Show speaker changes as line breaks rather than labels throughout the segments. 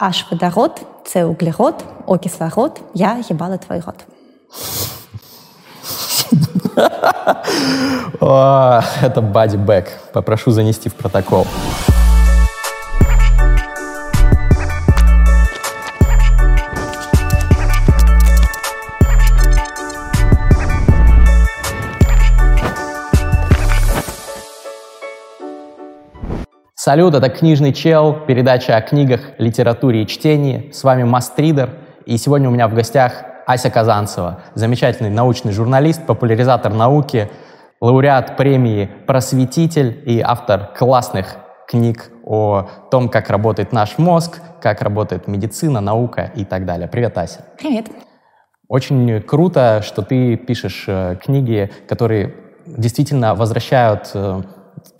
H водород, С углерод, О кислород, я ебала твой рот.
Это Бади Бэк. Попрошу занести в протокол. Салют, это «Книжный чел», передача о книгах, литературе и чтении. С вами Мастридер, и сегодня у меня в гостях Ася Казанцева, замечательный научный журналист, популяризатор науки, лауреат премии «Просветитель» и автор классных книг о том, как работает наш мозг, как работает медицина, наука и так далее. Привет, Ася.
Привет.
Очень круто, что ты пишешь э, книги, которые действительно возвращают э,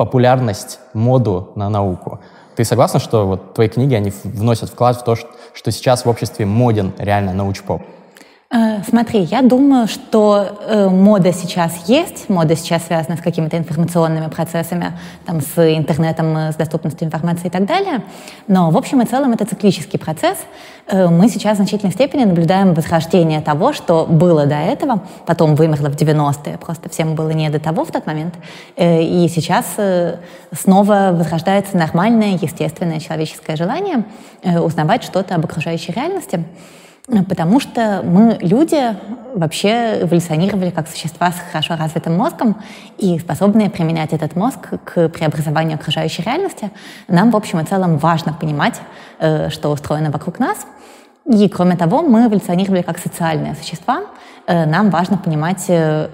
популярность, моду на науку. Ты согласна, что вот твои книги, они вносят вклад в то, что сейчас в обществе моден реально научпоп?
Э, смотри, я думаю, что э, мода сейчас есть, мода сейчас связана с какими-то информационными процессами, там, с интернетом, э, с доступностью информации и так далее. Но в общем и целом это циклический процесс. Э, мы сейчас в значительной степени наблюдаем возрождение того, что было до этого, потом вымерло в 90-е, просто всем было не до того в тот момент. Э, и сейчас э, снова возрождается нормальное, естественное человеческое желание э, узнавать что-то об окружающей реальности. Потому что мы, люди, вообще эволюционировали как существа с хорошо развитым мозгом и способные применять этот мозг к преобразованию окружающей реальности. Нам, в общем и целом, важно понимать, э, что устроено вокруг нас. И, кроме того, мы эволюционировали как социальные существа. Э, нам важно понимать, э,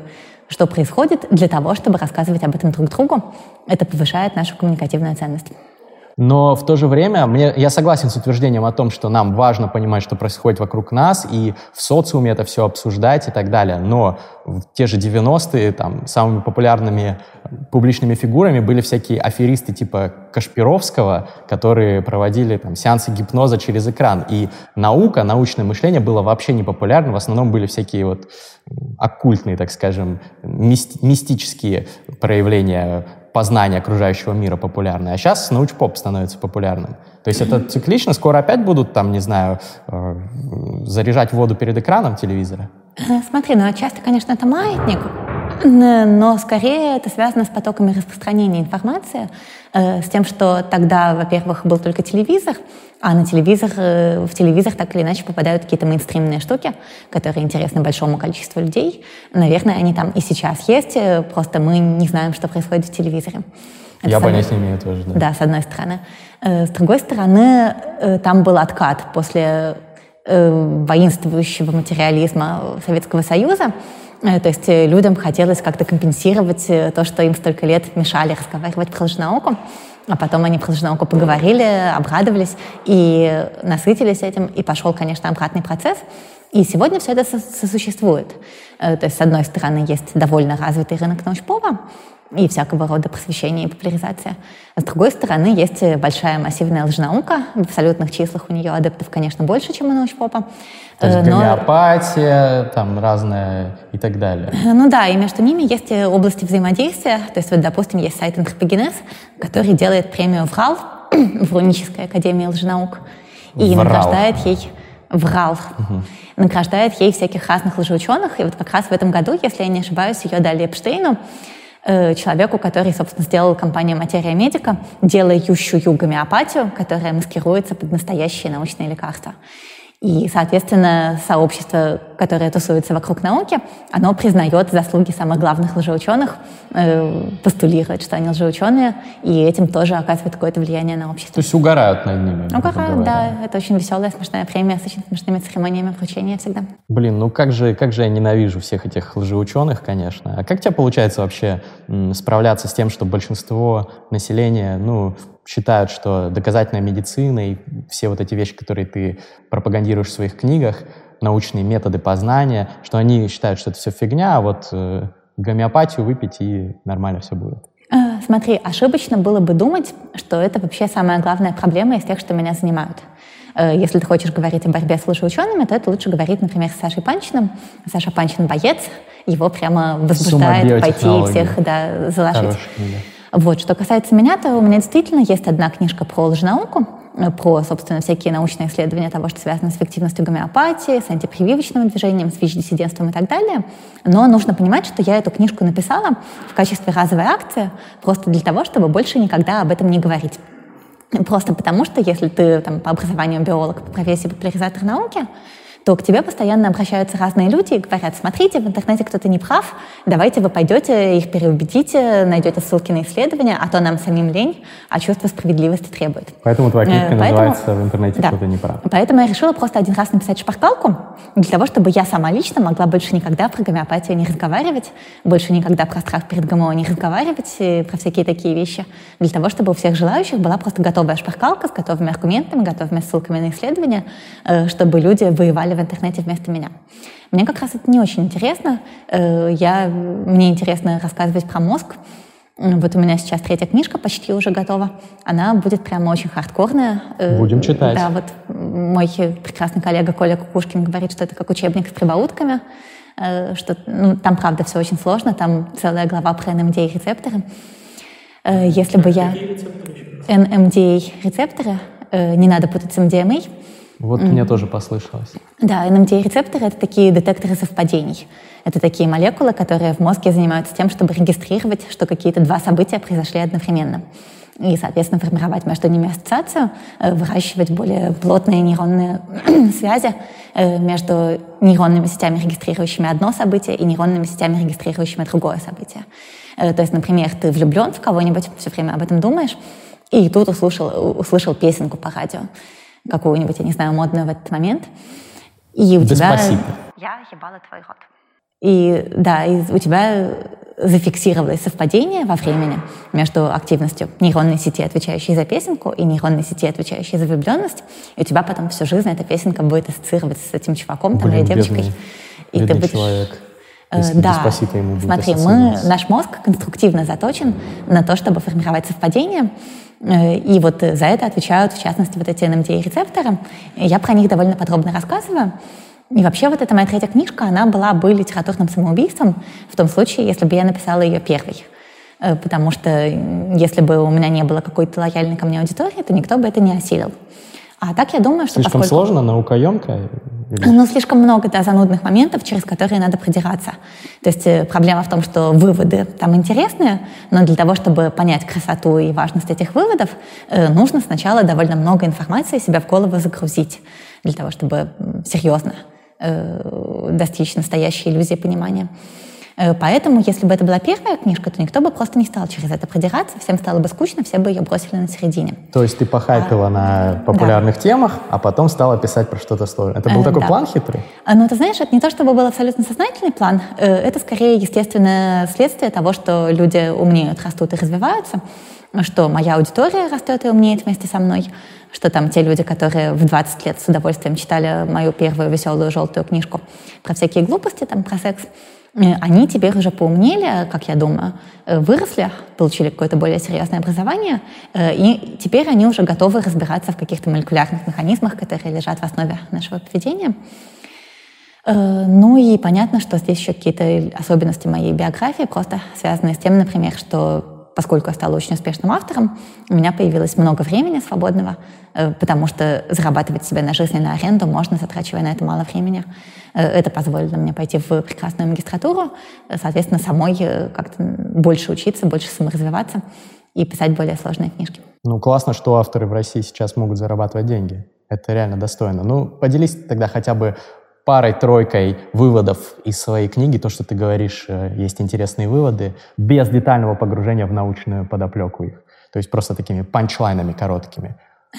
что происходит для того, чтобы рассказывать об этом друг другу. Это повышает нашу коммуникативную ценность.
Но в то же время мне, я согласен с утверждением о том, что нам важно понимать, что происходит вокруг нас, и в социуме это все обсуждать и так далее. Но в те же 90-е там, самыми популярными публичными фигурами были всякие аферисты типа Кашпировского, которые проводили там, сеансы гипноза через экран. И наука, научное мышление было вообще не популярно. В основном были всякие вот оккультные, так скажем, мистические проявления познания окружающего мира популярны, а сейчас научпоп становится популярным. То есть это циклично, скоро опять будут там, не знаю, э, заряжать воду перед экраном телевизора?
Э, смотри, ну часто, конечно, это маятник, но скорее это связано с потоками распространения информации, э, с тем, что тогда, во-первых, был только телевизор, а на телевизор, э, в телевизор так или иначе попадают какие-то мейнстримные штуки, которые интересны большому количеству людей. Наверное, они там и сейчас есть, э, просто мы не знаем, что происходит в телевизоре.
Это Я понятия не имею тоже, да.
Да, с одной стороны. С другой стороны, там был откат после воинствующего материализма Советского Союза, то есть э, людям хотелось как-то компенсировать э, то, что им столько лет мешали разговаривать про лженауку. А потом они про лженауку поговорили, обрадовались и насытились этим, и пошел, конечно, обратный процесс. И сегодня все это сосуществует. То есть, с одной стороны, есть довольно развитый рынок научпова, и всякого рода просвещение и популяризация. С другой стороны, есть большая массивная лженаука. В абсолютных числах у нее адептов, конечно, больше, чем у научпопа.
То есть но... гомеопатия, там разная и так далее.
Ну да, и между ними есть области взаимодействия. То есть вот, допустим, есть сайт Антропогенез, который делает премию ВРАЛ, Вруническая академия лженаук, и Врал. награждает ей ВРАЛ. Угу. Награждает ей всяких разных лжеученых. И вот как раз в этом году, если я не ошибаюсь, ее дали Эпштейну, Э, человеку, который, собственно, сделал компанию «Материя Медика», делающую гомеопатию, которая маскируется под настоящие научные лекарства. И, соответственно, сообщество, которое тусуется вокруг науки, оно признает заслуги самых главных лжеученых, э, постулирует, что они лжеученые, и этим тоже оказывает какое-то влияние на общество.
То есть угорают над ними?
Угорают, да. Это очень веселая, смешная премия с очень смешными церемониями вручения всегда.
Блин, ну как же, как же я ненавижу всех этих лжеученых, конечно. А как тебе получается вообще справляться с тем, что большинство населения, ну, считают, что доказательная медицина и все вот эти вещи, которые ты пропагандируешь в своих книгах, научные методы познания, что они считают, что это все фигня, а вот э, гомеопатию выпить и нормально все будет.
Э, смотри, ошибочно было бы думать, что это вообще самая главная проблема из тех, что меня занимают. Э, если ты хочешь говорить о борьбе с лучшеучеными, то это лучше говорить, например, с Сашей Панчиным. Саша Панчин боец, его прямо возбуждает пойти всех да, заложить. Хорошая, да. Вот, что касается меня, то у меня действительно есть одна книжка про лженауку, про, собственно, всякие научные исследования того, что связано с эффективностью гомеопатии, с антипрививочным движением, с ВИЧ-диссидентством и так далее. Но нужно понимать, что я эту книжку написала в качестве разовой акции, просто для того, чтобы больше никогда об этом не говорить. Просто потому, что если ты там, по образованию биолог, по профессии популяризатор науки, то к тебе постоянно обращаются разные люди и говорят, смотрите, в интернете кто-то не прав, давайте вы пойдете, их переубедите, найдете ссылки на исследования, а то нам самим лень, а чувство справедливости требует.
Поэтому твоя книжка э, Поэтому, называется «В интернете да. кто-то не прав».
Поэтому я решила просто один раз написать шпаргалку, для того, чтобы я сама лично могла больше никогда про гомеопатию не разговаривать, больше никогда про страх перед ГМО не разговаривать, про всякие такие вещи, для того, чтобы у всех желающих была просто готовая шпаргалка с готовыми аргументами, готовыми ссылками на исследования, э, чтобы люди воевали в интернете вместо меня. Мне как раз это не очень интересно. Э, я, мне интересно рассказывать про мозг. Вот у меня сейчас третья книжка почти уже готова. Она будет прямо очень хардкорная.
Э, Будем читать.
Да, вот мой прекрасный коллега Коля Кукушкин говорит, что это как учебник с прибаутками, э, что ну, там, правда, все очень сложно, там целая глава про NMDA и рецепторы. Если бы я... NMDA рецепторы, не надо путать с MDMA,
вот mm. мне тоже послышалось.
Да, NMDA-рецепторы — это такие детекторы совпадений. Это такие молекулы, которые в мозге занимаются тем, чтобы регистрировать, что какие-то два события произошли одновременно. И, соответственно, формировать между ними ассоциацию, э, выращивать более плотные нейронные связи э, между нейронными сетями, регистрирующими одно событие, и нейронными сетями, регистрирующими другое событие. Э, то есть, например, ты влюблен в кого-нибудь, все время об этом думаешь, и тут услышал, услышал песенку по радио какую-нибудь, я не знаю, модную в этот момент.
И у тебя...
Я ебала твой рот. И да, и у тебя зафиксировалось совпадение во времени между активностью нейронной сети, отвечающей за песенку, и нейронной сети, отвечающей за влюбленность. И у тебя потом всю жизнь эта песенка будет ассоциироваться с этим чуваком там, или девочкой.
Бедный, и бедный ты будешь... человек.
Э, Если да, ему смотри, мы, наш мозг конструктивно заточен на то, чтобы формировать совпадения, Э, и вот за это отвечают, в частности, вот эти NMDA-рецепторы. Я про них довольно подробно рассказываю. И вообще вот эта моя третья книжка, она была бы литературным самоубийством в том случае, если бы я написала ее первой. Э, потому что если бы у меня не было какой-то лояльной ко мне аудитории, то никто бы это не осилил. А так я думаю, что
Слишком поскольку... сложно, наукоемко?
Ну, слишком много, да, занудных моментов, через которые надо продираться. То есть э, проблема в том, что выводы там интересные, но для того, чтобы понять красоту и важность этих выводов, э, нужно сначала довольно много информации себя в голову загрузить, для того, чтобы серьезно э, достичь настоящей иллюзии понимания. Э, поэтому, если бы это была первая книжка, то никто бы просто не стал через это продираться, всем стало бы скучно, все бы ее бросили на середине.
То есть ты похайпила а, на популярных да. темах, а потом стала писать про что-то сложное. Это был э, такой да. план хитрый?
А, ну, ты знаешь, это не то, чтобы был абсолютно сознательный план, э, это скорее естественное следствие того, что люди умнеют, растут и развиваются, что моя аудитория растет и умнеет вместе со мной, что там те люди, которые в 20 лет с удовольствием читали мою первую веселую желтую книжку? Про всякие глупости, там, про секс, Э, они теперь уже поумнели, как я думаю, э, выросли, получили какое-то более серьезное образование, э, и теперь они уже готовы разбираться в каких-то молекулярных механизмах, которые лежат в основе нашего поведения. Ну и понятно, что здесь еще какие-то особенности моей биографии, просто связанные с тем, например, что поскольку я стала очень успешным автором, у меня появилось много времени свободного, э, потому что зарабатывать себе на жизнь и на аренду можно, затрачивая на это мало времени. Э, это позволило мне пойти в прекрасную магистратуру, э, соответственно, самой как-то больше учиться, больше саморазвиваться и писать более сложные книжки.
Ну, классно, что авторы в России сейчас могут зарабатывать деньги. Это реально достойно. Ну, поделись тогда хотя бы парой-тройкой выводов из своей книги, то, что ты говоришь, э, есть интересные выводы, без детального погружения в научную подоплеку их. То есть просто такими панчлайнами короткими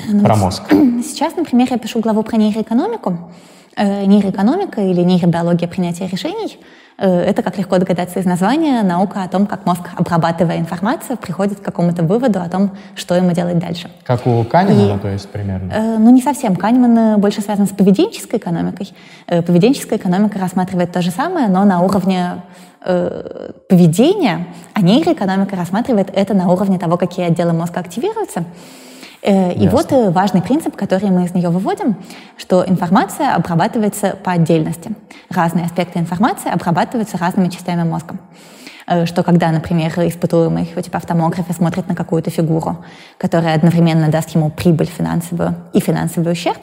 ну, про мозг.
Сейчас, например, я пишу главу про нейроэкономику. Э, нейроэкономика или нейробиология принятия решений — это, как легко догадаться из названия, наука о том, как мозг, обрабатывая информацию, приходит к какому-то выводу о том, что ему делать дальше.
Как у Канемана, И, то есть, примерно?
Э, ну, не совсем. Канеман э, больше связан с поведенческой экономикой. Э, поведенческая экономика рассматривает то же самое, но на уровне э, поведения, а нейроэкономика рассматривает это на уровне того, какие отделы мозга активируются. Э, и Ясно. вот э, важный принцип, который мы из нее выводим, что информация обрабатывается по отдельности. Разные аспекты информации обрабатываются разными частями мозга. э, что когда, например, испытуемый у тебя в томографе смотрит на какую-то фигуру, которая одновременно даст ему прибыль финансовую и финансовый ущерб,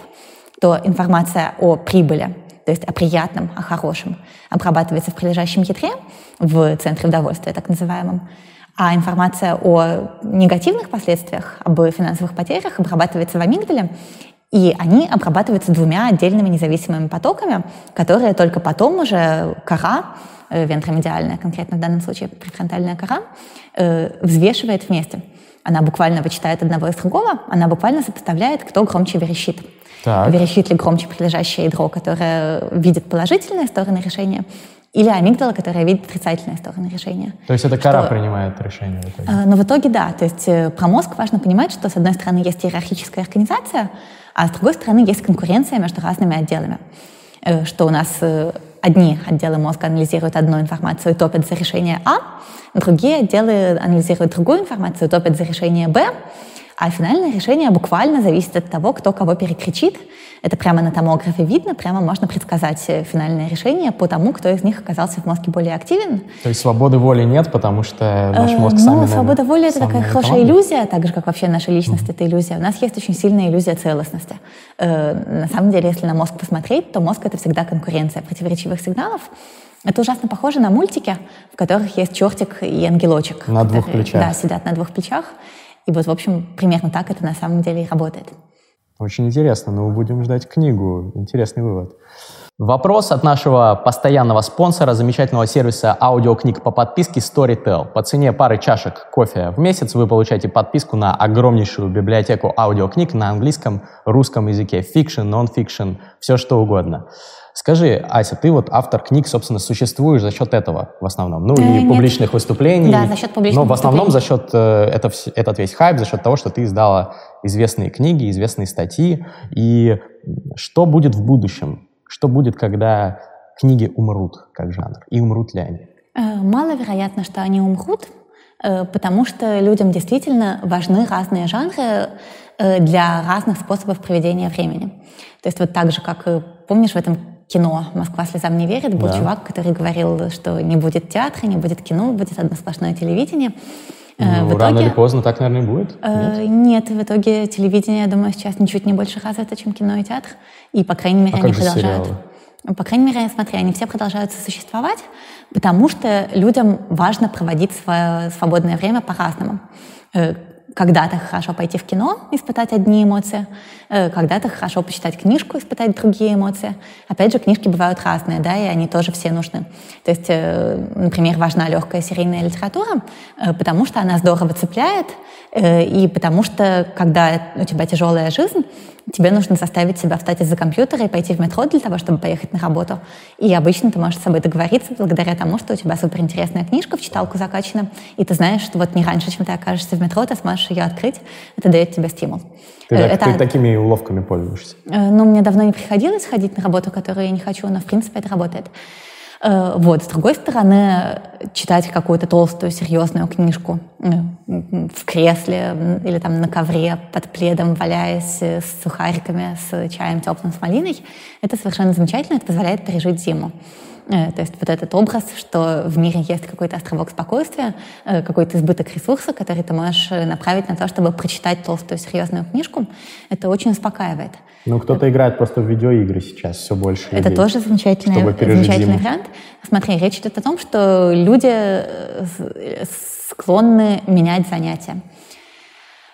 то информация о прибыли, то есть о приятном, о хорошем, обрабатывается в прилежащем ядре, в центре удовольствия так называемом, а информация о негативных последствиях, об финансовых потерях обрабатывается в амигдале, и они обрабатываются двумя отдельными независимыми потоками, которые только потом уже кора, э, вентромедиальная, конкретно в данном случае префронтальная кора, э, взвешивает вместе. Она буквально вычитает одного из другого, она буквально сопоставляет, кто громче верещит. Так. Верещит ли громче прилежащее ядро, которое видит положительные стороны решения, или амигдала, которая видит отрицательные стороны решения.
То есть это кора что, принимает решение? В итоге?
Э, ну, в итоге да. То есть э, про мозг важно понимать, что с одной стороны есть иерархическая организация, а с другой стороны есть конкуренция между разными отделами. Э, что у нас одни отделы мозга анализируют одну информацию и топят за решение А, другие отделы анализируют другую информацию и топят за решение Б, а финальное решение буквально зависит от того, кто кого перекричит. Это прямо на томографе видно, прямо можно предсказать финальное решение по тому, кто из них оказался в мозге более активен.
То есть свободы воли нет, потому что наш э, мозг сам...
Ну, свобода воли — это такая хорошая иллюзия, так же, как вообще наша личность — это иллюзия. У нас есть очень сильная иллюзия целостности. Э, на самом деле, если на мозг посмотреть, то мозг — это всегда конкуренция противоречивых сигналов. Это ужасно похоже на мультики, в которых есть чертик и ангелочек.
На которые, двух плечах.
Да, сидят на двух плечах. И вот, в общем, примерно так это на самом деле и работает.
Очень интересно, но мы будем ждать книгу. Интересный вывод. Вопрос от нашего постоянного спонсора, замечательного сервиса аудиокниг по подписке Storytel. По цене пары чашек кофе в месяц вы получаете подписку на огромнейшую библиотеку аудиокниг на английском, русском языке, fiction, non-fiction, все что угодно. Скажи, Ася, ты вот автор книг, собственно, существуешь за счет этого в основном, ну э, и публичных выступлений.
Да, за счет публичных
Но в основном за счет э, это, этот весь хайп, за счет того, что ты издала известные книги, известные статьи. И что будет в будущем? Что будет, когда книги умрут как жанр? И умрут ли они?
Э, маловероятно, что они умрут, э, потому что людям действительно важны разные жанры для разных способов проведения времени. То есть вот так же, как, помнишь, в этом кино «Москва слезам не верит» был да. чувак, который говорил, что не будет театра, не будет кино, будет одно сплошное телевидение.
Э, ну, в итоге, рано или поздно так, наверное, и будет.
Э, нет? нет, в итоге телевидение, я думаю, сейчас ничуть не больше развито, чем кино и театр. И, по крайней мере,
а
они
продолжают. Сериалы?
По крайней мере, смотри, они все продолжают существовать, потому что людям важно проводить свое свободное время по-разному. Когда-то хорошо пойти в кино, испытать одни эмоции, э, когда-то хорошо почитать книжку, испытать другие эмоции. Опять же, книжки бывают разные, да, и они тоже все нужны. То есть, э, например, важна легкая серийная литература, э, потому что она здорово цепляет, и потому что, когда у тебя тяжелая жизнь, тебе нужно заставить себя встать из-за компьютера и пойти в метро для того, чтобы поехать на работу. И обычно ты можешь с собой договориться благодаря тому, что у тебя суперинтересная книжка в читалку закачана, и ты знаешь, что вот не раньше, чем ты окажешься в метро, ты сможешь ее открыть, это дает тебе стимул.
Ты, это, ты такими уловками пользуешься?
Э, ну, мне давно не приходилось ходить на работу, которую я не хочу, но, в принципе, это работает. Э, вот. С другой стороны, читать какую-то толстую, серьезную книжку в кресле или там на ковре под пледом, валяясь с сухариками, с чаем теплым, с малиной, это совершенно замечательно, это позволяет пережить зиму. Э, то есть вот этот образ, что в мире есть какой-то островок спокойствия, э, какой-то избыток ресурса, который ты можешь направить на то, чтобы прочитать толстую серьезную книжку, это очень успокаивает.
Ну, кто-то играет просто в видеоигры сейчас все больше.
Это людей, тоже замечательный, замечательный вариант. Смотри, речь идет о том, что люди э, склонны менять занятия.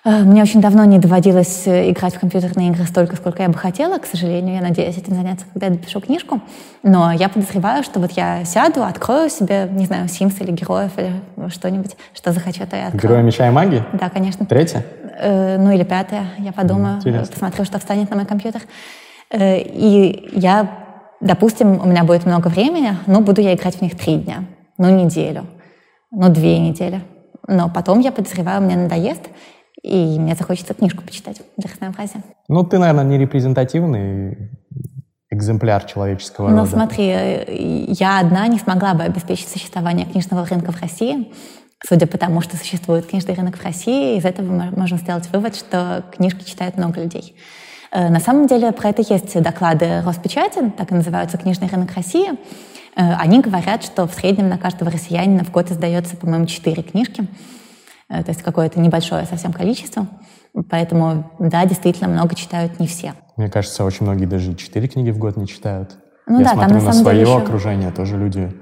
Э, мне очень давно не доводилось э, играть в компьютерные игры столько, сколько я бы хотела. К сожалению, я надеюсь этим заняться, когда я допишу книжку. Но я подозреваю, что вот я сяду, открою себе, не знаю, Sims или героев или что-нибудь, что захочу, то я открою.
Героя меча и магии?
Да, конечно.
Третье?
Э, ну или пятое, я подумаю, Интересно. посмотрю, что встанет на мой компьютер. Э, и я, допустим, у меня будет много времени, но буду я играть в них три дня, ну неделю, ну две недели. Но потом, я подозреваю, мне надоест, и мне захочется книжку почитать для разнообразия.
Ну, ты, наверное, не репрезентативный экземпляр человеческого
ну,
рода.
Ну, смотри, э, я одна не смогла бы обеспечить существование книжного рынка в России, Судя по тому, что существует книжный рынок в России, из этого можно сделать вывод, что книжки читают много людей. Э, на самом деле про это есть доклады Роспечати, так и называются «Книжный рынок России», Они говорят, что в среднем на каждого россиянина в год издается, по-моему, 4 книжки. То есть какое-то небольшое совсем количество. Поэтому, да, действительно, много читают не все.
Мне кажется, очень многие даже 4 книги в год не читают. Ну Я да, смотрю там на, на свое деле окружение, тоже люди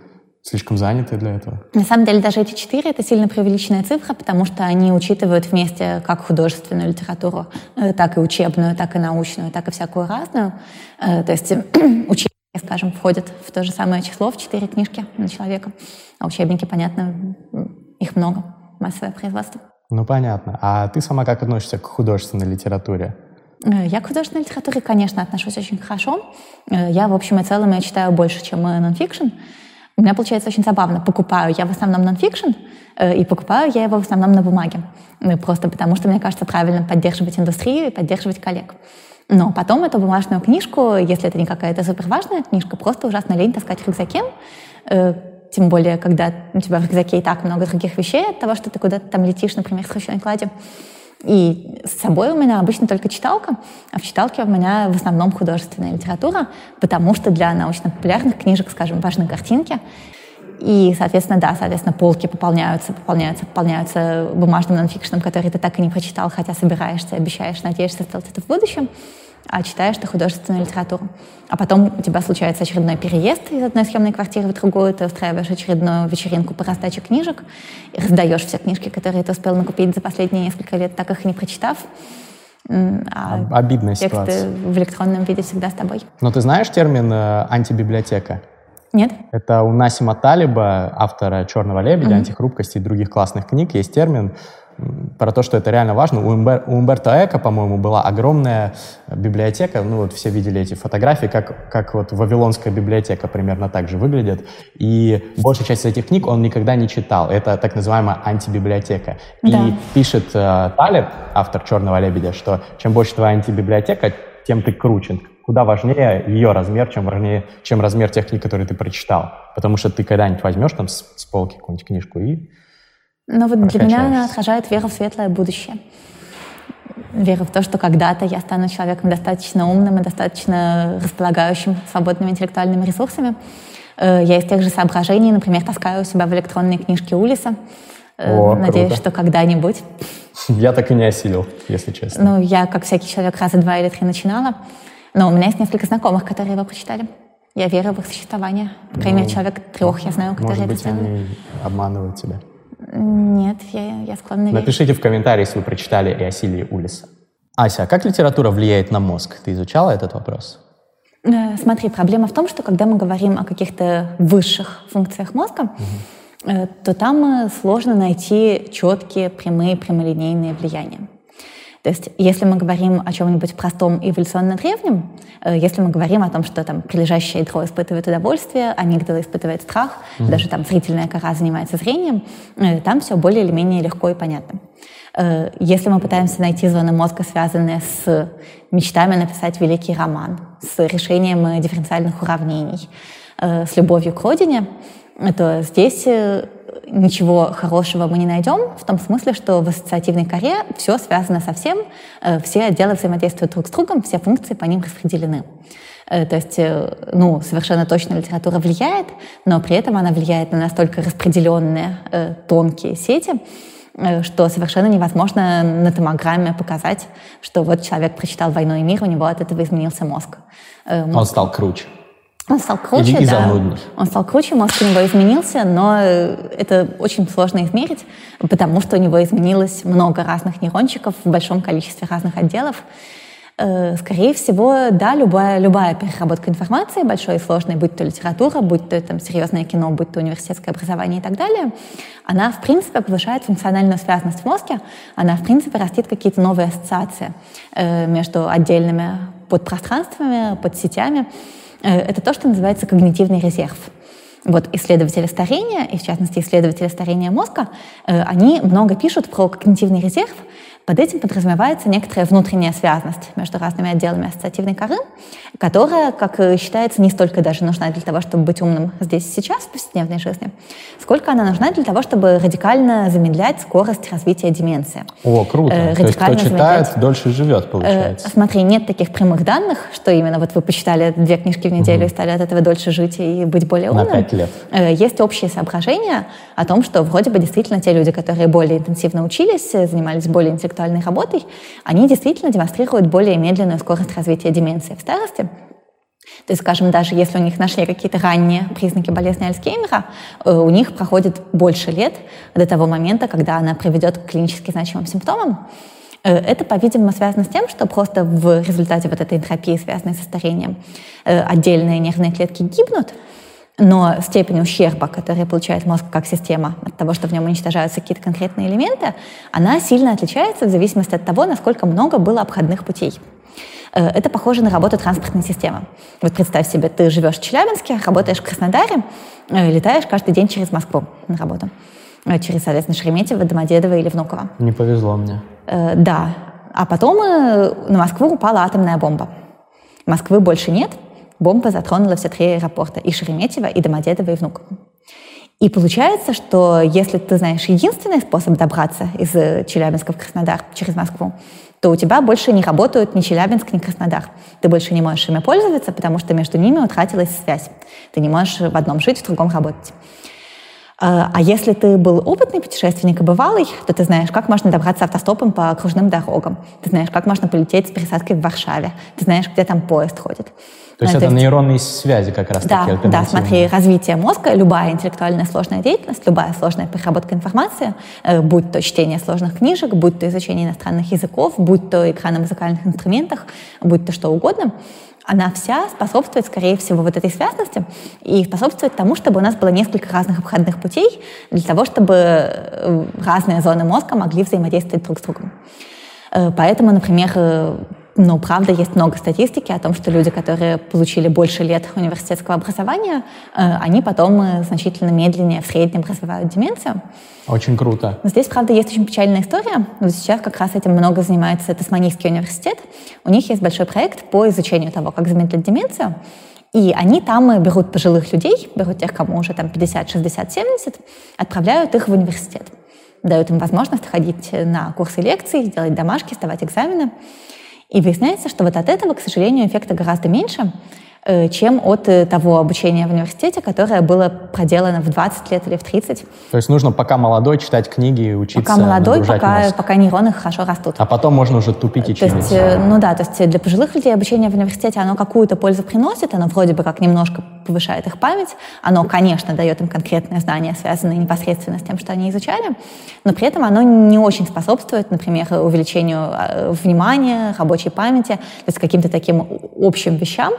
слишком заняты для этого.
На самом деле даже эти четыре — это сильно преувеличенная цифра, потому что они учитывают вместе как художественную литературу, э, так и учебную, так и научную, так и всякую разную. Э, то есть учебники, скажем, входят в то же самое число, в четыре книжки на человека. А учебники, понятно, их много, массовое производство.
Ну, понятно. А ты сама как относишься к художественной литературе?
Э, я к художественной литературе, конечно, отношусь очень хорошо. Я, в общем и целом, я читаю больше, чем нонфикшн. У меня получается очень забавно. Покупаю я в основном нонфикшн, э, и покупаю я его в основном на бумаге. Ну, просто потому что, мне кажется, правильно поддерживать индустрию и поддерживать коллег. Но потом эту бумажную книжку, если это не какая-то суперважная книжка, просто ужасно лень таскать в рюкзаке. Тем более, когда у тебя в рюкзаке и так много других вещей от того, что ты куда-то там летишь, например, ручной кладью. И с собой у меня обычно только читалка, а в читалке у меня в основном художественная литература, потому что для научно-популярных книжек, скажем, важны картинки. И, соответственно, да, соответственно, полки пополняются, пополняются, пополняются бумажным нонфикшеном, который ты так и не прочитал, хотя собираешься, обещаешь, надеешься сделать это в будущем а читаешь ты художественную литературу. А потом у тебя случается очередной переезд из одной съемной квартиры в другую, ты устраиваешь очередную вечеринку по раздаче книжек раздаешь все книжки, которые ты успел накупить за последние несколько лет, так их и не прочитав.
А Обидная
тексты
ситуация.
в электронном виде всегда с тобой.
Но ты знаешь термин э, антибиблиотека?
Нет.
Это у Насима Талиба, автора «Черного лебедя», mm-hmm. «Антихрупкости» и других классных книг, есть термин про то, что это реально важно. У, Умбер, у Умберто Эко, по-моему, была огромная библиотека. Ну, вот все видели эти фотографии, как, как вот Вавилонская библиотека примерно так же выглядит. И большая часть этих книг он никогда не читал. Это так называемая антибиблиотека. Да. И пишет э, Талиб, автор «Черного лебедя», что чем больше твоя антибиблиотека, тем ты круче. Куда важнее ее размер, чем, важнее, чем размер тех книг, которые ты прочитал. Потому что ты когда-нибудь возьмешь там с, с полки какую-нибудь книжку и
но вот для меня она отражает веру в светлое будущее. Веру в то, что когда-то я стану человеком достаточно умным и достаточно располагающим свободными интеллектуальными ресурсами. Э, я из тех же соображений, например, таскаю у себя в электронные книжки Улиса. Э, О, Надеюсь, круто. что когда-нибудь.
Я так и не осилил, если честно.
Ну, я, как всякий человек, раза два или три начинала. Но у меня есть несколько знакомых, которые его прочитали. Я верю в их существование. По крайней ну, человек трех я знаю, которые
может быть, это сделали. они обманывают тебя.
Нет, я, я склонна верить.
Напишите в комментарии, если вы прочитали Иосилии Улиса. Ася, а как литература влияет на мозг? Ты изучала этот вопрос?
Э, смотри, проблема в том, что когда мы говорим о каких-то высших функциях мозга, угу. то там э, сложно найти четкие, прямые, прямолинейные влияния. То есть, если мы говорим о чем-нибудь простом эволюционно древнем, э, если мы говорим о том, что там прилежащее ядро испытывает удовольствие, амигдала испытывает страх, mm-hmm. даже там зрительная кора занимается зрением, э, там все более или менее легко и понятно. Э, если мы пытаемся найти зоны мозга, связанные с мечтами написать великий роман, с решением дифференциальных уравнений, с любовью к родине, то здесь ничего хорошего мы не найдем, в том смысле, что в ассоциативной коре все связано со всем, э, все отделы взаимодействуют друг с другом, все функции по ним распределены. Э, то есть, э, ну, совершенно точно литература влияет, но при этом она влияет на настолько распределенные тонкие сети, что совершенно невозможно на томограмме показать, что вот человек прочитал «Войну и мир», у него от этого изменился мозг.
Он стал круче.
Он стал круче, Или да. Он стал круче, мозг у него изменился, но это очень сложно измерить, потому что у него изменилось много разных нейрончиков в большом количестве разных отделов. Э, скорее всего, да, любая, любая переработка информации, большой и сложной, будь то литература, будь то там, серьезное кино, будь то университетское образование и так далее, она, в принципе, повышает функциональную связанность в мозге, она, в принципе, растит какие-то новые ассоциации э, между отдельными подпространствами, подсетями, Э, это то, что называется когнитивный резерв. Вот исследователи старения, и в частности исследователи старения мозга, э, они много пишут про когнитивный резерв, Под этим подразумевается некоторая внутренняя связность между разными отделами ассоциативной коры, которая, как считается, не столько даже нужна для того, чтобы быть умным здесь и сейчас в повседневной жизни, сколько она нужна для того, чтобы радикально замедлять скорость развития деменции.
О, круто. Э, То есть кто читает, замедлять. дольше живет, получается.
Э, смотри, нет таких прямых данных, что именно вот вы почитали две книжки в неделю угу. и стали от этого дольше жить и быть более умным. На
пять лет.
Э, есть общие соображения о том, что вроде бы действительно те люди, которые более интенсивно учились, занимались более интеллектуальной работой, они действительно демонстрируют более медленную скорость развития деменции в старости. То есть, скажем, даже если у них нашли какие-то ранние признаки болезни Альцгеймера, э, у них проходит больше лет до того момента, когда она приведет к клинически значимым симптомам. Э, это, по-видимому, связано с тем, что просто в результате вот этой энтропии, связанной со старением, э, отдельные нервные клетки гибнут, но степень ущерба, который получает мозг как система от того, что в нем уничтожаются какие-то конкретные элементы, она сильно отличается в зависимости от того, насколько много было обходных путей. Э, это похоже на работу транспортной системы. Вот представь себе, ты живешь в Челябинске, работаешь в Краснодаре, э, летаешь каждый день через Москву на работу. Э, через, соответственно, Шереметьево, Домодедово или Внуково.
Не повезло мне.
Да. А потом на Москву упала атомная бомба. Москвы больше нет, бомба затронула все три аэропорта, и Шереметьево, и Домодедово, и Внуково. И получается, что если ты знаешь единственный способ добраться из Челябинска в Краснодар через Москву, то у тебя больше не работают ни Челябинск, ни Краснодар. Ты больше не можешь ими пользоваться, потому что между ними утратилась связь. Ты не можешь в одном жить, в другом работать. А, а если ты был опытный путешественник и бывалый, то ты знаешь, как можно добраться автостопом по окружным дорогам. Ты знаешь, как можно полететь с пересадкой в Варшаве. Ты знаешь, где там поезд ходит.
То есть ну, это есть... нейронные связи как раз
да,
таки
Да, смотри, развитие мозга, любая интеллектуальная сложная деятельность, любая сложная переработка информации, э, будь то чтение сложных книжек, будь то изучение иностранных языков, будь то игра на музыкальных инструментах, будь то что угодно, она вся способствует, скорее всего, вот этой связности и способствует тому, чтобы у нас было несколько разных обходных путей для того, чтобы э, разные зоны мозга могли взаимодействовать друг с другом. Э, поэтому, например, но, правда, есть много статистики о том, что люди, которые получили больше лет университетского образования, э, они потом э, значительно медленнее в среднем развивают деменцию.
Очень круто.
Но здесь, правда, есть очень печальная история. Вот сейчас как раз этим много занимается Тасманийский университет. У них есть большой проект по изучению того, как замедлить деменцию. И они там берут пожилых людей, берут тех, кому уже там 50, 60, 70, отправляют их в университет. Дают им возможность ходить на курсы лекций, делать домашки, сдавать экзамены. И выясняется, что вот от этого, к сожалению, эффекта гораздо меньше, чем от э, того обучения в университете, которое было проделано в 20 лет или в 30.
То есть нужно пока молодой читать книги и учиться
Пока молодой, пока, мозг. пока нейроны хорошо растут.
А потом можно уже тупить и
то
есть,
э, Ну да, то есть для пожилых людей обучение в университете, оно какую-то пользу приносит, оно вроде бы как немножко повышает их память, оно, конечно, дает им конкретные знания, связанные непосредственно с тем, что они изучали, но при этом оно не очень способствует, например, увеличению внимания, рабочей памяти, то есть каким-то таким общим вещам,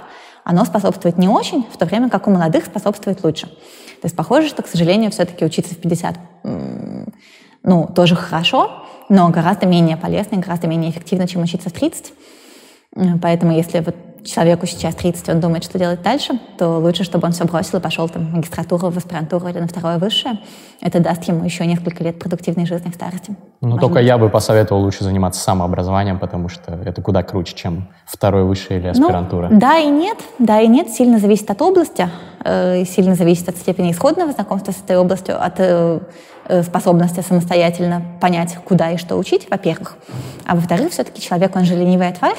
оно способствует не очень, в то время как у молодых способствует лучше. То есть похоже, что, к сожалению, все-таки учиться в 50 ну, тоже хорошо, но гораздо менее полезно и гораздо менее эффективно, чем учиться в 30. Поэтому если вот человеку сейчас 30, он думает, что делать дальше, то лучше, чтобы он все бросил и пошел там в магистратуру, в аспирантуру или на второе высшее. Это даст ему еще несколько лет продуктивной жизни в старости.
Ну, только быть. я бы посоветовал лучше заниматься самообразованием, потому что это куда круче, чем второе высшее или ну, аспирантура.
Ну, да и нет. Да и нет. Сильно зависит от области, э, сильно зависит от степени исходного знакомства с этой областью, от э, э способности самостоятельно понять, куда и что учить, во-первых. А во-вторых, все-таки человек, он же ленивая тварь,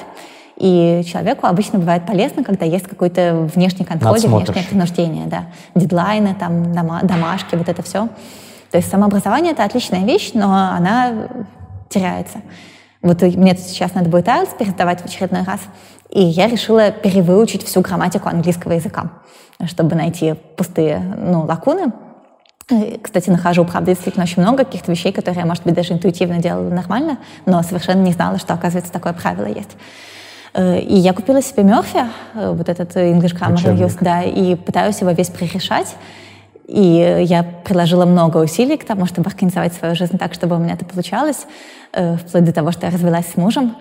и человеку обычно бывает полезно, когда есть какой-то внешний контроль, внешнее принуждение, да. Дедлайны, там, дома, домашки, вот это все. То есть самообразование — это отличная вещь, но она теряется. Вот мне сейчас надо будет IELTS пересдавать в очередной раз, и я решила перевыучить всю грамматику английского языка, чтобы найти пустые ну, лакуны. Кстати, нахожу, правда, действительно очень много каких-то вещей, которые я, может быть, даже интуитивно делала нормально, но совершенно не знала, что, оказывается, такое правило есть. Э, и я купила себе Мерфи, э, вот этот English Grammar Reviews, да, и пытаюсь его весь пререшать. И я приложила много усилий к тому, чтобы организовать свою жизнь так, чтобы у меня это получалось, э, вплоть до того, что я развелась с мужем.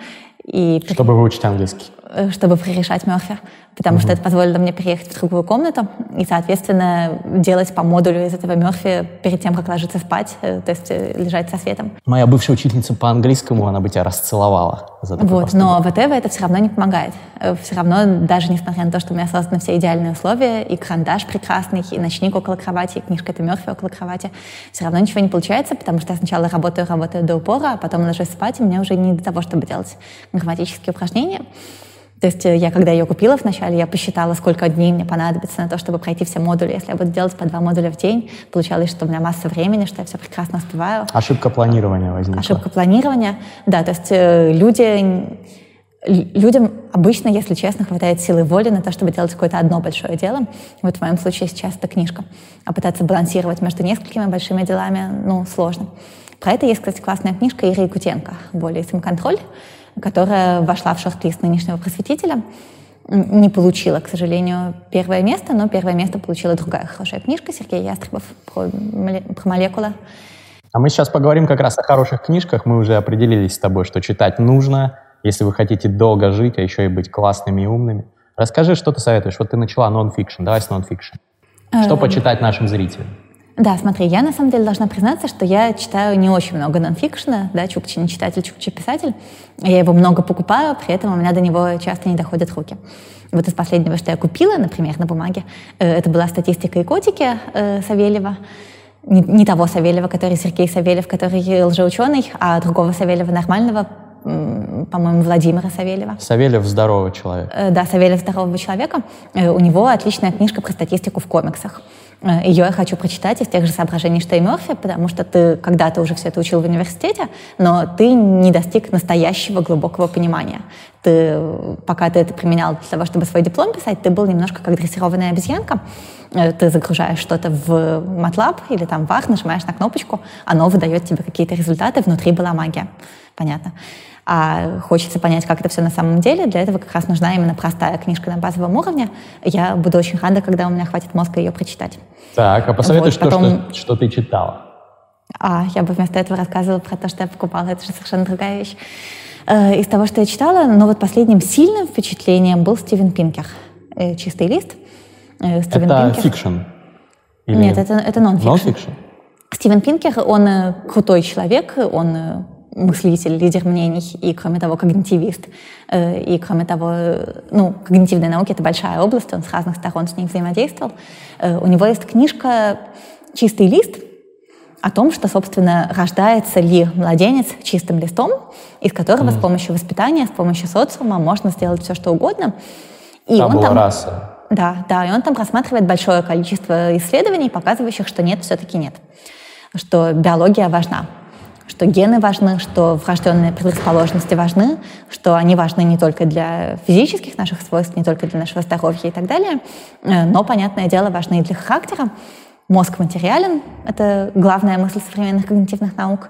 И... Чтобы выучить английский.
Э, чтобы прорешать Мерфи, потому угу. что это позволило мне переехать в другую комнату и, соответственно, делать по модулю из этого Мерфи перед тем, как ложиться спать, э, то есть э, лежать со светом.
Моя бывшая учительница по английскому, она бы тебя расцеловала
за такой Вот, поступок. но ВТВ это все равно не помогает. Все равно, даже несмотря на то, что у меня созданы все идеальные условия, и карандаш прекрасный, и ночник около кровати, и книжка это Мерфи около кровати, все равно ничего не получается, потому что я сначала работаю, работаю до упора, а потом ложусь спать, и мне уже не до того, чтобы делать грамматические упражнения. То есть э, я, когда ее купила вначале, я посчитала, сколько дней мне понадобится на то, чтобы пройти все модули. Если я буду делать по два модуля в день, получалось, что у меня масса времени, что я все прекрасно успеваю.
Ошибка планирования возникла.
Ошибка планирования, да. То есть э, люди, людям обычно, если честно, хватает силы воли на то, чтобы делать какое-то одно большое дело. Вот в моем случае сейчас это книжка. А пытаться балансировать между несколькими большими делами, ну, сложно. Про это есть, кстати, классная книжка Иры Якутенко «Более самоконтроль» которая вошла в шорт-лист нынешнего просветителя. Не получила, к сожалению, первое место, но первое место получила другая хорошая книжка Сергея Ястребов про, про молекулы.
А мы сейчас поговорим как раз о хороших книжках. Мы уже определились с тобой, что читать нужно, если вы хотите долго жить, а еще и быть классными и умными. Расскажи, что ты советуешь. Вот ты начала нон-фикшн. Давай с нон-фикшн. Что эм. почитать нашим зрителям?
Да, смотри, я на самом деле должна признаться, что я читаю не очень много нонфикшена, да, Чукчи не читатель, Чукчи писатель. Я его много покупаю, при этом у меня до него часто не доходят руки. Вот из последнего, что я купила, например, на бумаге, э, это была статистика и котики э, Савельева. Не, не того Савельева, который Сергей Савельев, который лжеученый, а другого Савельева нормального, по-моему, Владимира Савельева.
Савельев здоровый человек.
Э, да, Савельев здорового человека. У него отличная книжка про статистику в комиксах. Э, Ее я хочу прочитать из тех же соображений, что и Мерфи, потому что ты когда-то уже все это учил в университете, но ты не достиг настоящего глубокого понимания. Ты, пока ты это применял для того, чтобы свой диплом писать, ты был немножко как дрессированная обезьянка. Э, ты загружаешь что-то в MATLAB или там в AR, нажимаешь на кнопочку, оно выдает тебе какие-то результаты, внутри была магия. Понятно а хочется понять, как это все на самом деле, для этого как раз нужна именно простая книжка на базовом уровне. Я буду очень рада, когда у меня хватит мозга ее прочитать.
Так, а посоветуй, вот, потом... что, что, что ты читала?
А, я бы вместо этого рассказывала про то, что я покупала. Это же совершенно другая вещь. Э, из того, что я читала, но вот последним сильным впечатлением был Стивен Пинкер. Э, «Чистый лист».
Э, Стивен это Пинкер. fiction?
Или... Нет, это, это нон-фикшн. нон Стивен Пинкер, он крутой человек, он мыслитель, лидер мнений, и, кроме того, когнитивист. Э, и, кроме того, ну, когнитивная наука — это большая область, он с разных сторон с ней взаимодействовал. Э, у него есть книжка «Чистый лист», о том, что, собственно, рождается ли младенец чистым листом, из которого mm. с помощью воспитания, с помощью социума можно сделать все, что угодно.
И Табула он там, раса.
Да, да, и он там рассматривает большое количество исследований, показывающих, что нет, все-таки нет, что биология важна что гены важны, что врожденные предрасположенности важны, что они важны не только для физических наших свойств, не только для нашего здоровья и так далее, э, но, понятное дело, важны и для характера. Мозг материален — это главная мысль современных когнитивных наук.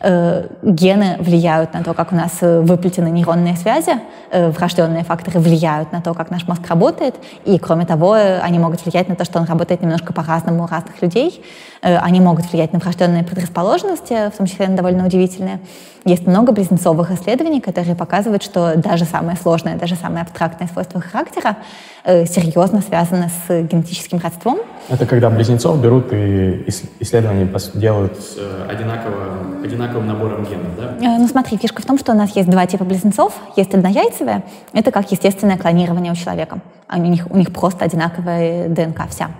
Э, гены влияют на то, как у нас э, выплетены нейронные связи, врожденные факторы влияют на то, как наш мозг работает, и, кроме того, они могут влиять на то, что он работает немножко по-разному у разных людей, они могут влиять на врожденные предрасположенности, в том числе на довольно удивительные. Есть много близнецовых исследований, которые показывают, что даже самое сложное, даже самое абстрактное свойство характера э, серьезно связано с генетическим родством.
Это когда близнецов берут и исследования делают с э, одинаково, одинаковым набором генов, да?
Э, ну смотри, фишка в том, что у нас есть два типа близнецов. Есть однояйцевые, это как естественное клонирование у человека. У них, у них просто одинаковая ДНК вся.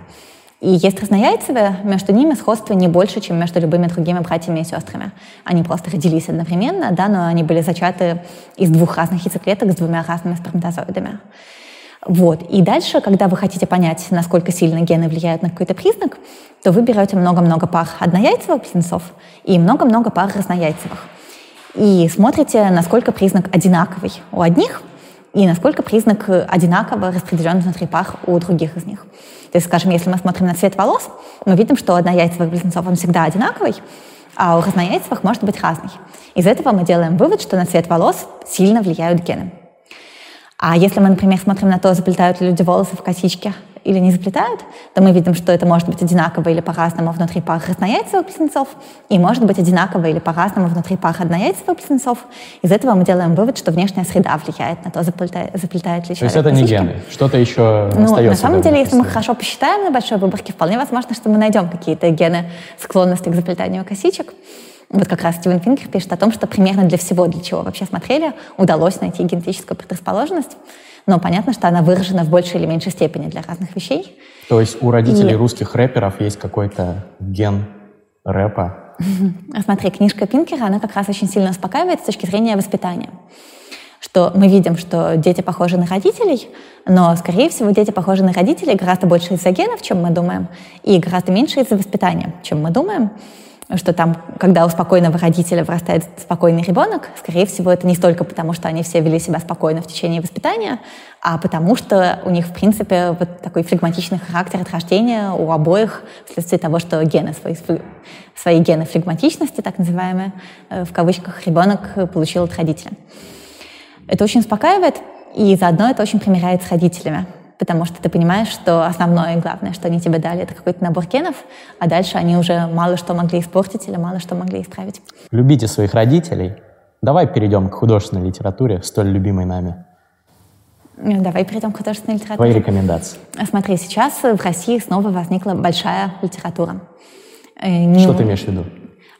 И есть разнояйцевые, между ними сходство не больше, чем между любыми другими братьями и сестрами. Они просто родились одновременно, да, но они были зачаты из двух разных яйцеклеток с двумя разными сперматозоидами. Вот. И дальше, когда вы хотите понять, насколько сильно гены влияют на какой-то признак, то вы берете много-много пар однояйцевых птенцов и много-много пар разнояйцевых. И смотрите, насколько признак одинаковый у одних и насколько признак одинаково распределен внутри пар у других из них. То есть, скажем, если мы смотрим на цвет волос, мы видим, что однояйцевых близнецов он всегда одинаковый, а у разнояйцевых может быть разный. Из этого мы делаем вывод, что на цвет волос сильно влияют гены. А если мы, например, смотрим на то, заплетают ли люди волосы в косички или не заплетают, то мы видим, что это может быть одинаково или по-разному внутри пар краснояйцевых близнецов, и может быть одинаково или по-разному внутри пар однояйцевых близнецов. Из этого мы делаем вывод, что внешняя среда влияет на то, заплетает, заплетает ли
То есть это не гены, что-то еще
ну,
остается.
На самом деле, если мы хорошо посчитаем на большой выборке, вполне возможно, что мы найдем какие-то гены склонности к заплетанию косичек. Вот как раз Стивен Фингер пишет о том, что примерно для всего, для чего вообще смотрели, удалось найти генетическую предрасположенность. Но понятно, что она выражена в большей или меньшей степени для разных вещей.
То есть у родителей И... русских рэперов есть какой-то ген рэпа?
Смотри, книжка Пинкера, она как раз очень сильно успокаивает с точки зрения воспитания что мы видим, что дети похожи на родителей, но, скорее всего, дети похожи на родителей гораздо больше из-за генов, чем мы думаем, и гораздо меньше из-за воспитания, чем мы думаем что там, когда у спокойного родителя вырастает спокойный ребенок, скорее всего, это не столько потому, что они все вели себя спокойно в течение воспитания, а потому что у них, в принципе, вот такой флегматичный характер от рождения у обоих вследствие того, что гены, свои, свои гены флегматичности, так называемые, э, в кавычках, ребенок получил от родителя. Это очень успокаивает, и заодно это очень примиряет с родителями потому что ты понимаешь, что основное и главное, что они тебе дали, это какой-то набор генов, а дальше они уже мало что могли испортить или мало что могли исправить.
Любите своих родителей. Давай перейдем к художественной литературе, столь любимой нами.
Давай перейдем к художественной литературе.
Твои рекомендации.
Смотри, сейчас в России снова возникла большая литература.
Э, что ты имеешь в виду?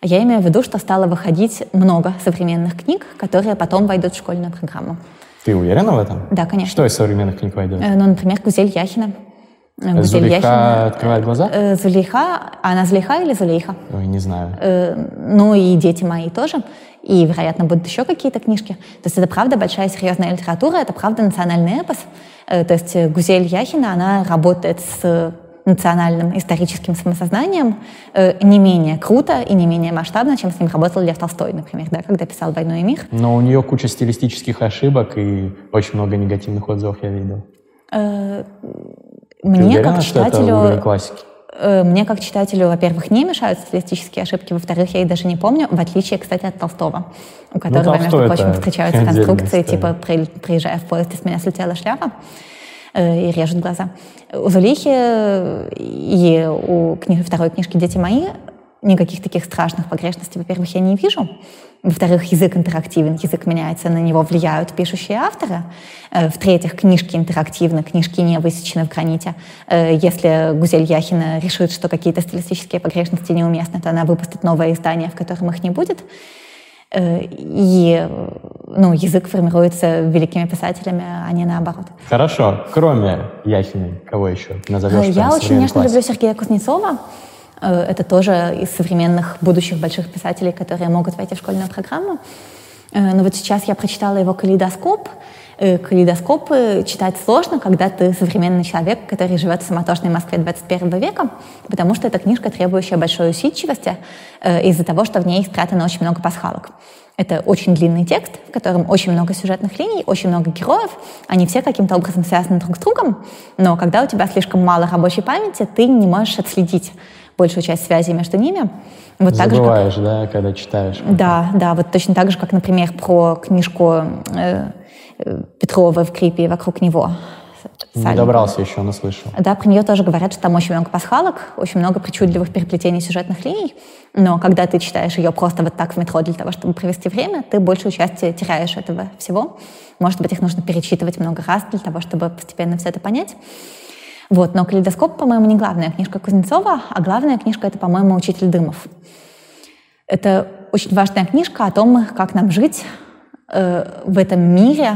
Я имею в виду, что стало выходить много современных книг, которые потом войдут в школьную программу.
Ты уверена в этом?
Да, конечно.
Что из современных книг войдет?
Э, ну, например, Гузель Яхина.
Э, Гузель Зулейха Яхина. открывает глаза?
Э, Зулейха, она Зулейха или Зулейха?
Ой, не знаю.
Ну и «Дети мои» тоже. И, вероятно, будут еще какие-то книжки. То есть это правда большая серьезная литература, это правда национальный эпос. То есть Гузель Яхина, она работает с национальным историческим самосознанием э, не менее круто и не менее масштабно, чем с ним работал Лев Толстой, например, да, когда писал «Войну и мир».
Но у нее куча стилистических ошибок и очень много негативных отзывов я видел. Э,
мне
Ты уверена,
как читателю...
Классики?
Э, мне как читателю, во-первых, не мешают стилистические ошибки, во-вторых, я их даже не помню, в отличие, кстати, от Толстого, у которого, ну, между прочим, встречаются конструкции, типа «Приезжая в поезд, с меня слетела шляпа». Э, и режут глаза. У Зулихи и у кни второй книжки «Дети мои» никаких таких страшных погрешностей, во-первых, я не вижу. Во-вторых, язык интерактивен, язык меняется, на него влияют пишущие авторы. Э, в-третьих, книжки интерактивны, книжки не высечены в граните. Э, если Гузель Яхина решит, что какие-то стилистические погрешности неуместны, то она выпустит новое издание, в котором их не будет. И ну, язык формируется великими писателями, а не наоборот.
Хорошо. Кроме Яхиной, кого еще назовешь?
Я очень нежно люблю Сергея Кузнецова. Э, это тоже из современных будущих больших писателей, которые могут войти в школьную программу. Э, но вот сейчас я прочитала его «Калейдоскоп». Э, калейдоскоп читать сложно, когда ты современный человек, который живет в самотошной Москве 21 века, потому что это книжка, требующая большой усидчивости из-за того, что в ней спрятано очень много пасхалок. Это очень длинный текст, в котором очень много сюжетных линий, очень много героев. Они все каким-то образом связаны друг с другом, но когда у тебя слишком мало рабочей памяти, ты не можешь отследить большую часть связи между ними.
Вот Забываешь, так же, как... да, когда читаешь.
Да, да, вот точно так же, как, например, про книжку э, э Петрова в крипе «Вокруг него».
Не добрался еще, но слышал.
Да, про нее тоже говорят, что там очень много пасхалок, очень много причудливых переплетений сюжетных линий, но когда ты читаешь ее просто вот так в метро для того, чтобы провести время, ты большую часть теряешь этого всего. Может быть, их нужно перечитывать много раз для того, чтобы постепенно все это понять. Вот, но «Калейдоскоп», по-моему, не главная книжка Кузнецова, а главная книжка — это, по-моему, «Учитель Дымов». Это очень важная книжка о том, как нам жить э, в этом мире,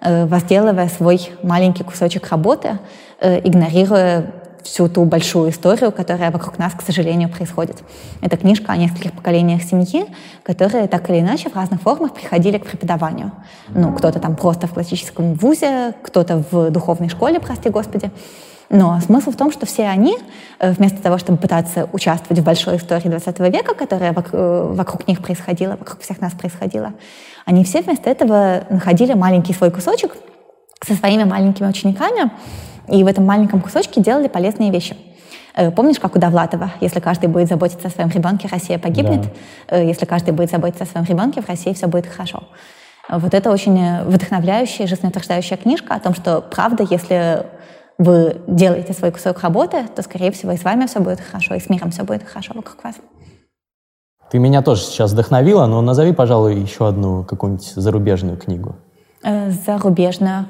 э, возделывая свой маленький кусочек работы, э, игнорируя всю ту большую историю, которая вокруг нас, к сожалению, происходит. Это книжка о нескольких поколениях семьи, которые так или иначе в разных формах приходили к преподаванию. Ну, кто-то там просто в классическом вузе, кто-то в духовной школе, прости господи. Но смысл в том, что все они, э, вместо того, чтобы пытаться участвовать в большой истории 20 века, которая э, вокруг них происходила, вокруг всех нас происходила, они все вместо этого находили маленький свой кусочек со своими маленькими учениками, и в этом маленьком кусочке делали полезные вещи. Э, помнишь, как у Довлатова, если каждый будет заботиться о своем ребенке, Россия погибнет. Да. Если каждый будет заботиться о своем ребенке, в России все будет хорошо. Вот это очень вдохновляющая, жизнеутверждающая книжка о том, что правда, если вы делаете свой кусок работы, то, скорее всего, и с вами все будет хорошо, и с миром все будет хорошо вокруг вас.
Ты меня тоже сейчас вдохновила, но назови, пожалуй, еще одну какую-нибудь зарубежную книгу.
Э, зарубежную.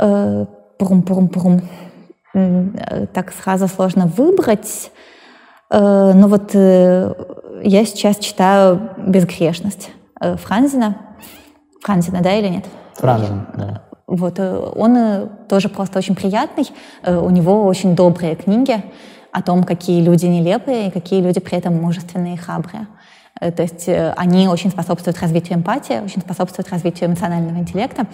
Э, пурум-пурум-пурум. Э, так сразу сложно выбрать. Э, но вот э, я сейчас читаю «Безгрешность» Франзина. Франзина, да, или нет?
Франзин, да.
Вот, э, он э, тоже просто очень приятный. Э, у него очень добрые книги о том, какие люди нелепые и какие люди при этом мужественные и храбрые. То есть они очень способствуют развитию эмпатии, очень способствуют развитию эмоционального интеллекта.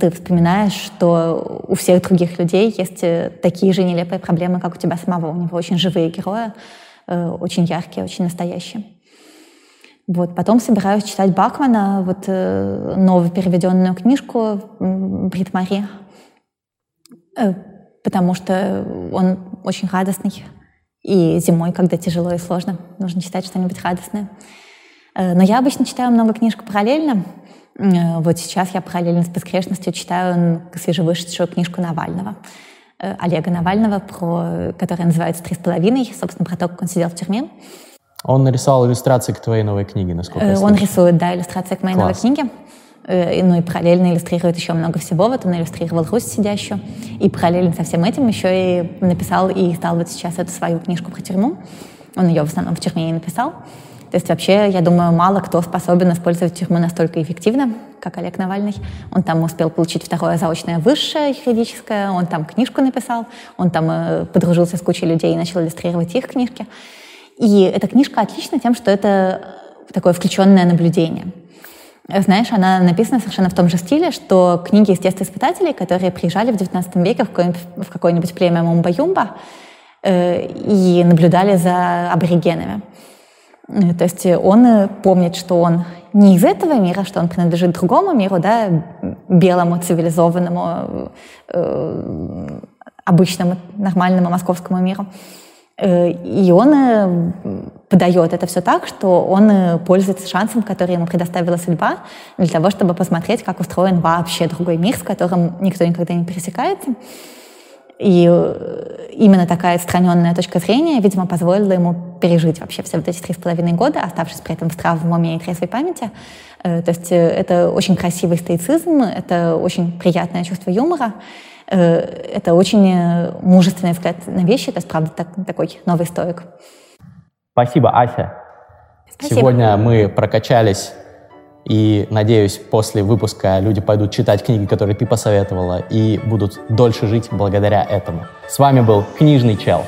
Ты вспоминаешь, что у всех других людей есть такие же нелепые проблемы, как у тебя самого. У него очень живые герои, очень яркие, очень настоящие. Вот. Потом собираюсь читать Бакмана, вот э, новую переведенную книжку «Брит Мари», э, потому что он очень радостный. И зимой, когда тяжело и сложно, нужно читать что-нибудь радостное. Э, но я обычно читаю много книжек параллельно. Э, вот сейчас я параллельно с «Бескрешностью» читаю свежевышедшую книжку Навального. Э, Олега Навального, про, которая называется «Три с половиной», собственно, про то, как он сидел в тюрьме.
Он нарисовал иллюстрации к твоей новой книге, насколько я
э, Он рисует, да, иллюстрации к моей Класс. новой книге. Э, ну и параллельно иллюстрирует еще много всего. Вот он иллюстрировал Русь сидящую. И параллельно со всем этим еще и написал и стал вот сейчас эту свою книжку про тюрьму. Он ее в основном в тюрьме и написал. То есть вообще, я думаю, мало кто способен использовать тюрьму настолько эффективно, как Олег Навальный. Он там успел получить второе заочное высшее юридическое, он там книжку написал, он там э, подружился с кучей людей и начал иллюстрировать их книжки. И эта книжка отлична тем, что это такое включенное наблюдение. Знаешь, она написана совершенно в том же стиле, что книги естествоиспытателей, которые приезжали в XIX веке в какое-нибудь, племя Мумба-Юмба э, и наблюдали за аборигенами. Э, то есть он помнит, что он не из этого мира, что он принадлежит другому миру, да, белому, цивилизованному, э, обычному, нормальному московскому миру. Э, и он э, подает это все так, что он э, пользуется шансом, который ему предоставила судьба, для того, чтобы посмотреть, как устроен вообще другой мир, с которым никто никогда не пересекается. И именно такая отстраненная точка зрения, видимо, позволила ему пережить вообще все вот эти три с половиной года, оставшись при этом в здравом уме и трезвой памяти. То есть это очень красивый стоицизм, это очень приятное чувство юмора. Э, это очень э, мужественный взгляд на вещи, это, правда, так, такой новый стоик.
Спасибо, Ася. Спасибо. Сегодня мы прокачались, и, надеюсь, после выпуска люди пойдут читать книги, которые ты посоветовала, и будут дольше жить благодаря этому. С вами был Книжный Чел.